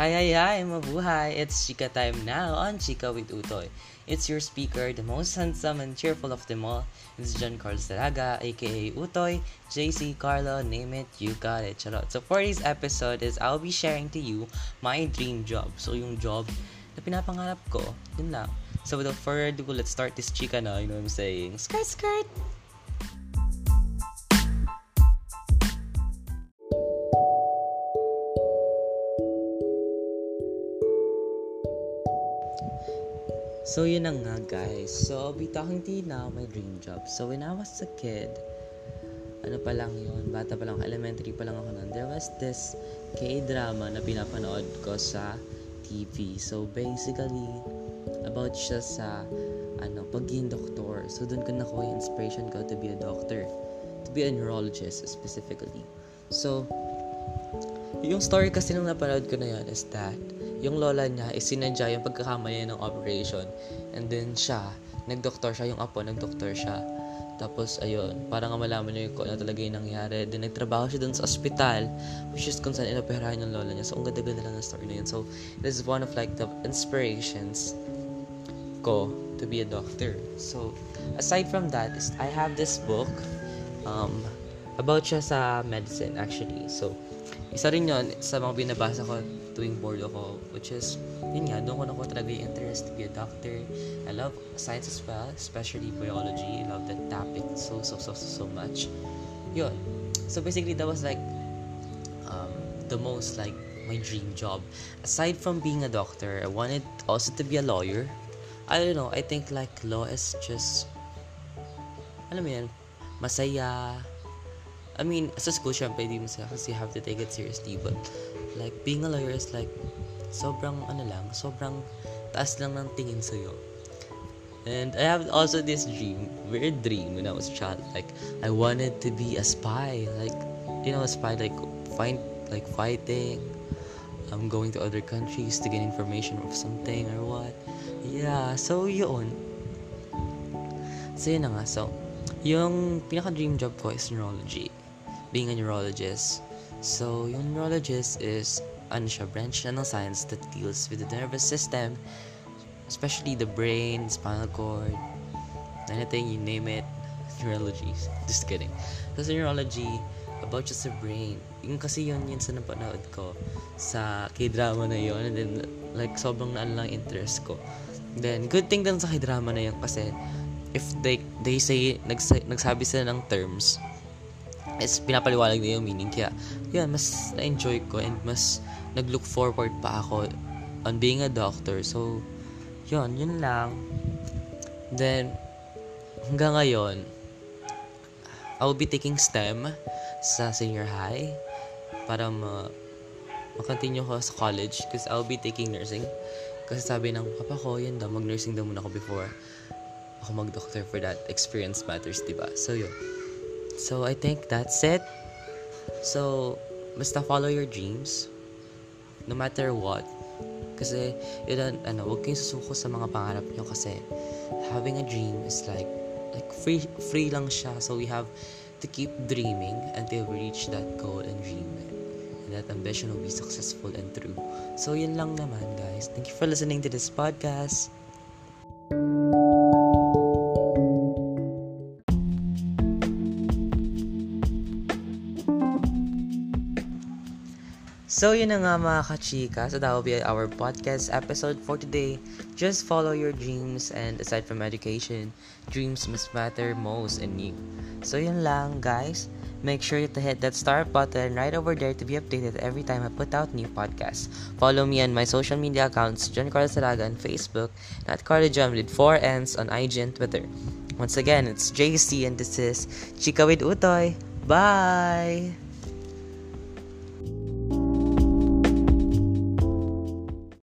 Hi, hi, hi, mabuhay! It's Chika time now on Chika with Utoy. It's your speaker, the most handsome and cheerful of them all. It's John Carl Saraga, aka Utoy, JC, Carlo, name it, you got it, charot. So for this episode is I'll be sharing to you my dream job. So yung job na pinapangarap ko, yun lang. So without further ado, let's start this chika na, you know what I'm saying? Skirt, skirt! So, yun na nga, guys. So, I'll be talking to you now my dream job. So, when I was a kid, ano pa lang yun, bata pa lang, elementary pa lang ako nun, there was this K-drama na pinapanood ko sa TV. So, basically, about siya sa, ano, pagiging doktor. So, doon ko nakuha yung inspiration ko to be a doctor. To be a neurologist, specifically. So, yung story kasi nung napanood ko na yun is that, yung lola niya is sinadya yung pagkakamali ng operation. And then siya, nagdoktor siya, yung apo, nagdoktor siya. Tapos, ayun, parang malaman niya yung kung ano talaga yung nangyari. Then, nagtrabaho siya dun sa ospital, which is kung saan inoperahan yung lola niya. So, ang ganda-ganda lang ng story na yun. So, this is one of like the inspirations ko to be a doctor. So, aside from that, is I have this book um, about siya sa medicine, actually. So, isa rin yun sa mga binabasa ko tuwing bored ako, which is, yun nga, doon ko nakuha talaga yung interest to be a doctor. I love science as well, especially biology. I love that topic so, so, so, so, so much. Yun. So basically, that was like um, the most like my dream job. Aside from being a doctor, I wanted also to be a lawyer. I don't know, I think like law is just, alam mo yan, masaya, I mean, as a school, syempre, di masaya kasi you have to take it seriously. But, like, being a lawyer is like, sobrang, ano lang, sobrang taas lang ng tingin sa'yo. And I have also this dream, weird dream when I was a child. Like, I wanted to be a spy. Like, you know, a spy, like, find, like, fighting. I'm going to other countries to get information of something or what. Yeah, so yun. So yun na nga. So, yung pinaka-dream job ko is neurology. Being a neurologist. So, yung neurologist is, ano siya, branch na ng science that deals with the nervous system, especially the brain, spinal cord, anything, you name it, neurology. Just kidding. Kasi neurology, about just the brain. Yung kasi yun yun sa napanood ko sa k-drama na yun and then like sobrang naan lang interest ko. Then, good thing din sa k-drama na yun kasi if they they say nagsa, nagsabi sila ng terms is pinapaliwalag na yung meaning kaya yun mas na-enjoy ko and mas nag-look forward pa ako on being a doctor so yun yun lang then hanggang ngayon I will be taking STEM sa senior high para ma ma-continue ko sa college because I'll be taking nursing kasi sabi ng papa ko yun daw mag-nursing daw muna ako before ako mag-doctor for that experience matters, diba? So, yun. So, I think that's it. So, basta follow your dreams. No matter what. Kasi, yun, ano, huwag kayong susuko sa mga pangarap nyo kasi having a dream is like, like free, free lang siya. So, we have to keep dreaming until we reach that goal and dream. And that ambition will be successful and true. So, yun lang naman, guys. Thank you for listening to this podcast. So yun na nga mga kachika. So that will be our podcast episode for today. Just follow your dreams and aside from education, dreams must matter most in you. So yun lang guys. Make sure to hit that star button right over there to be updated every time I put out new podcasts. Follow me on my social media accounts, John Carlos Saraga on Facebook, not Carlo John with 4 N's on IG and Twitter. Once again, it's JC and this is Chika with Utoy. Bye!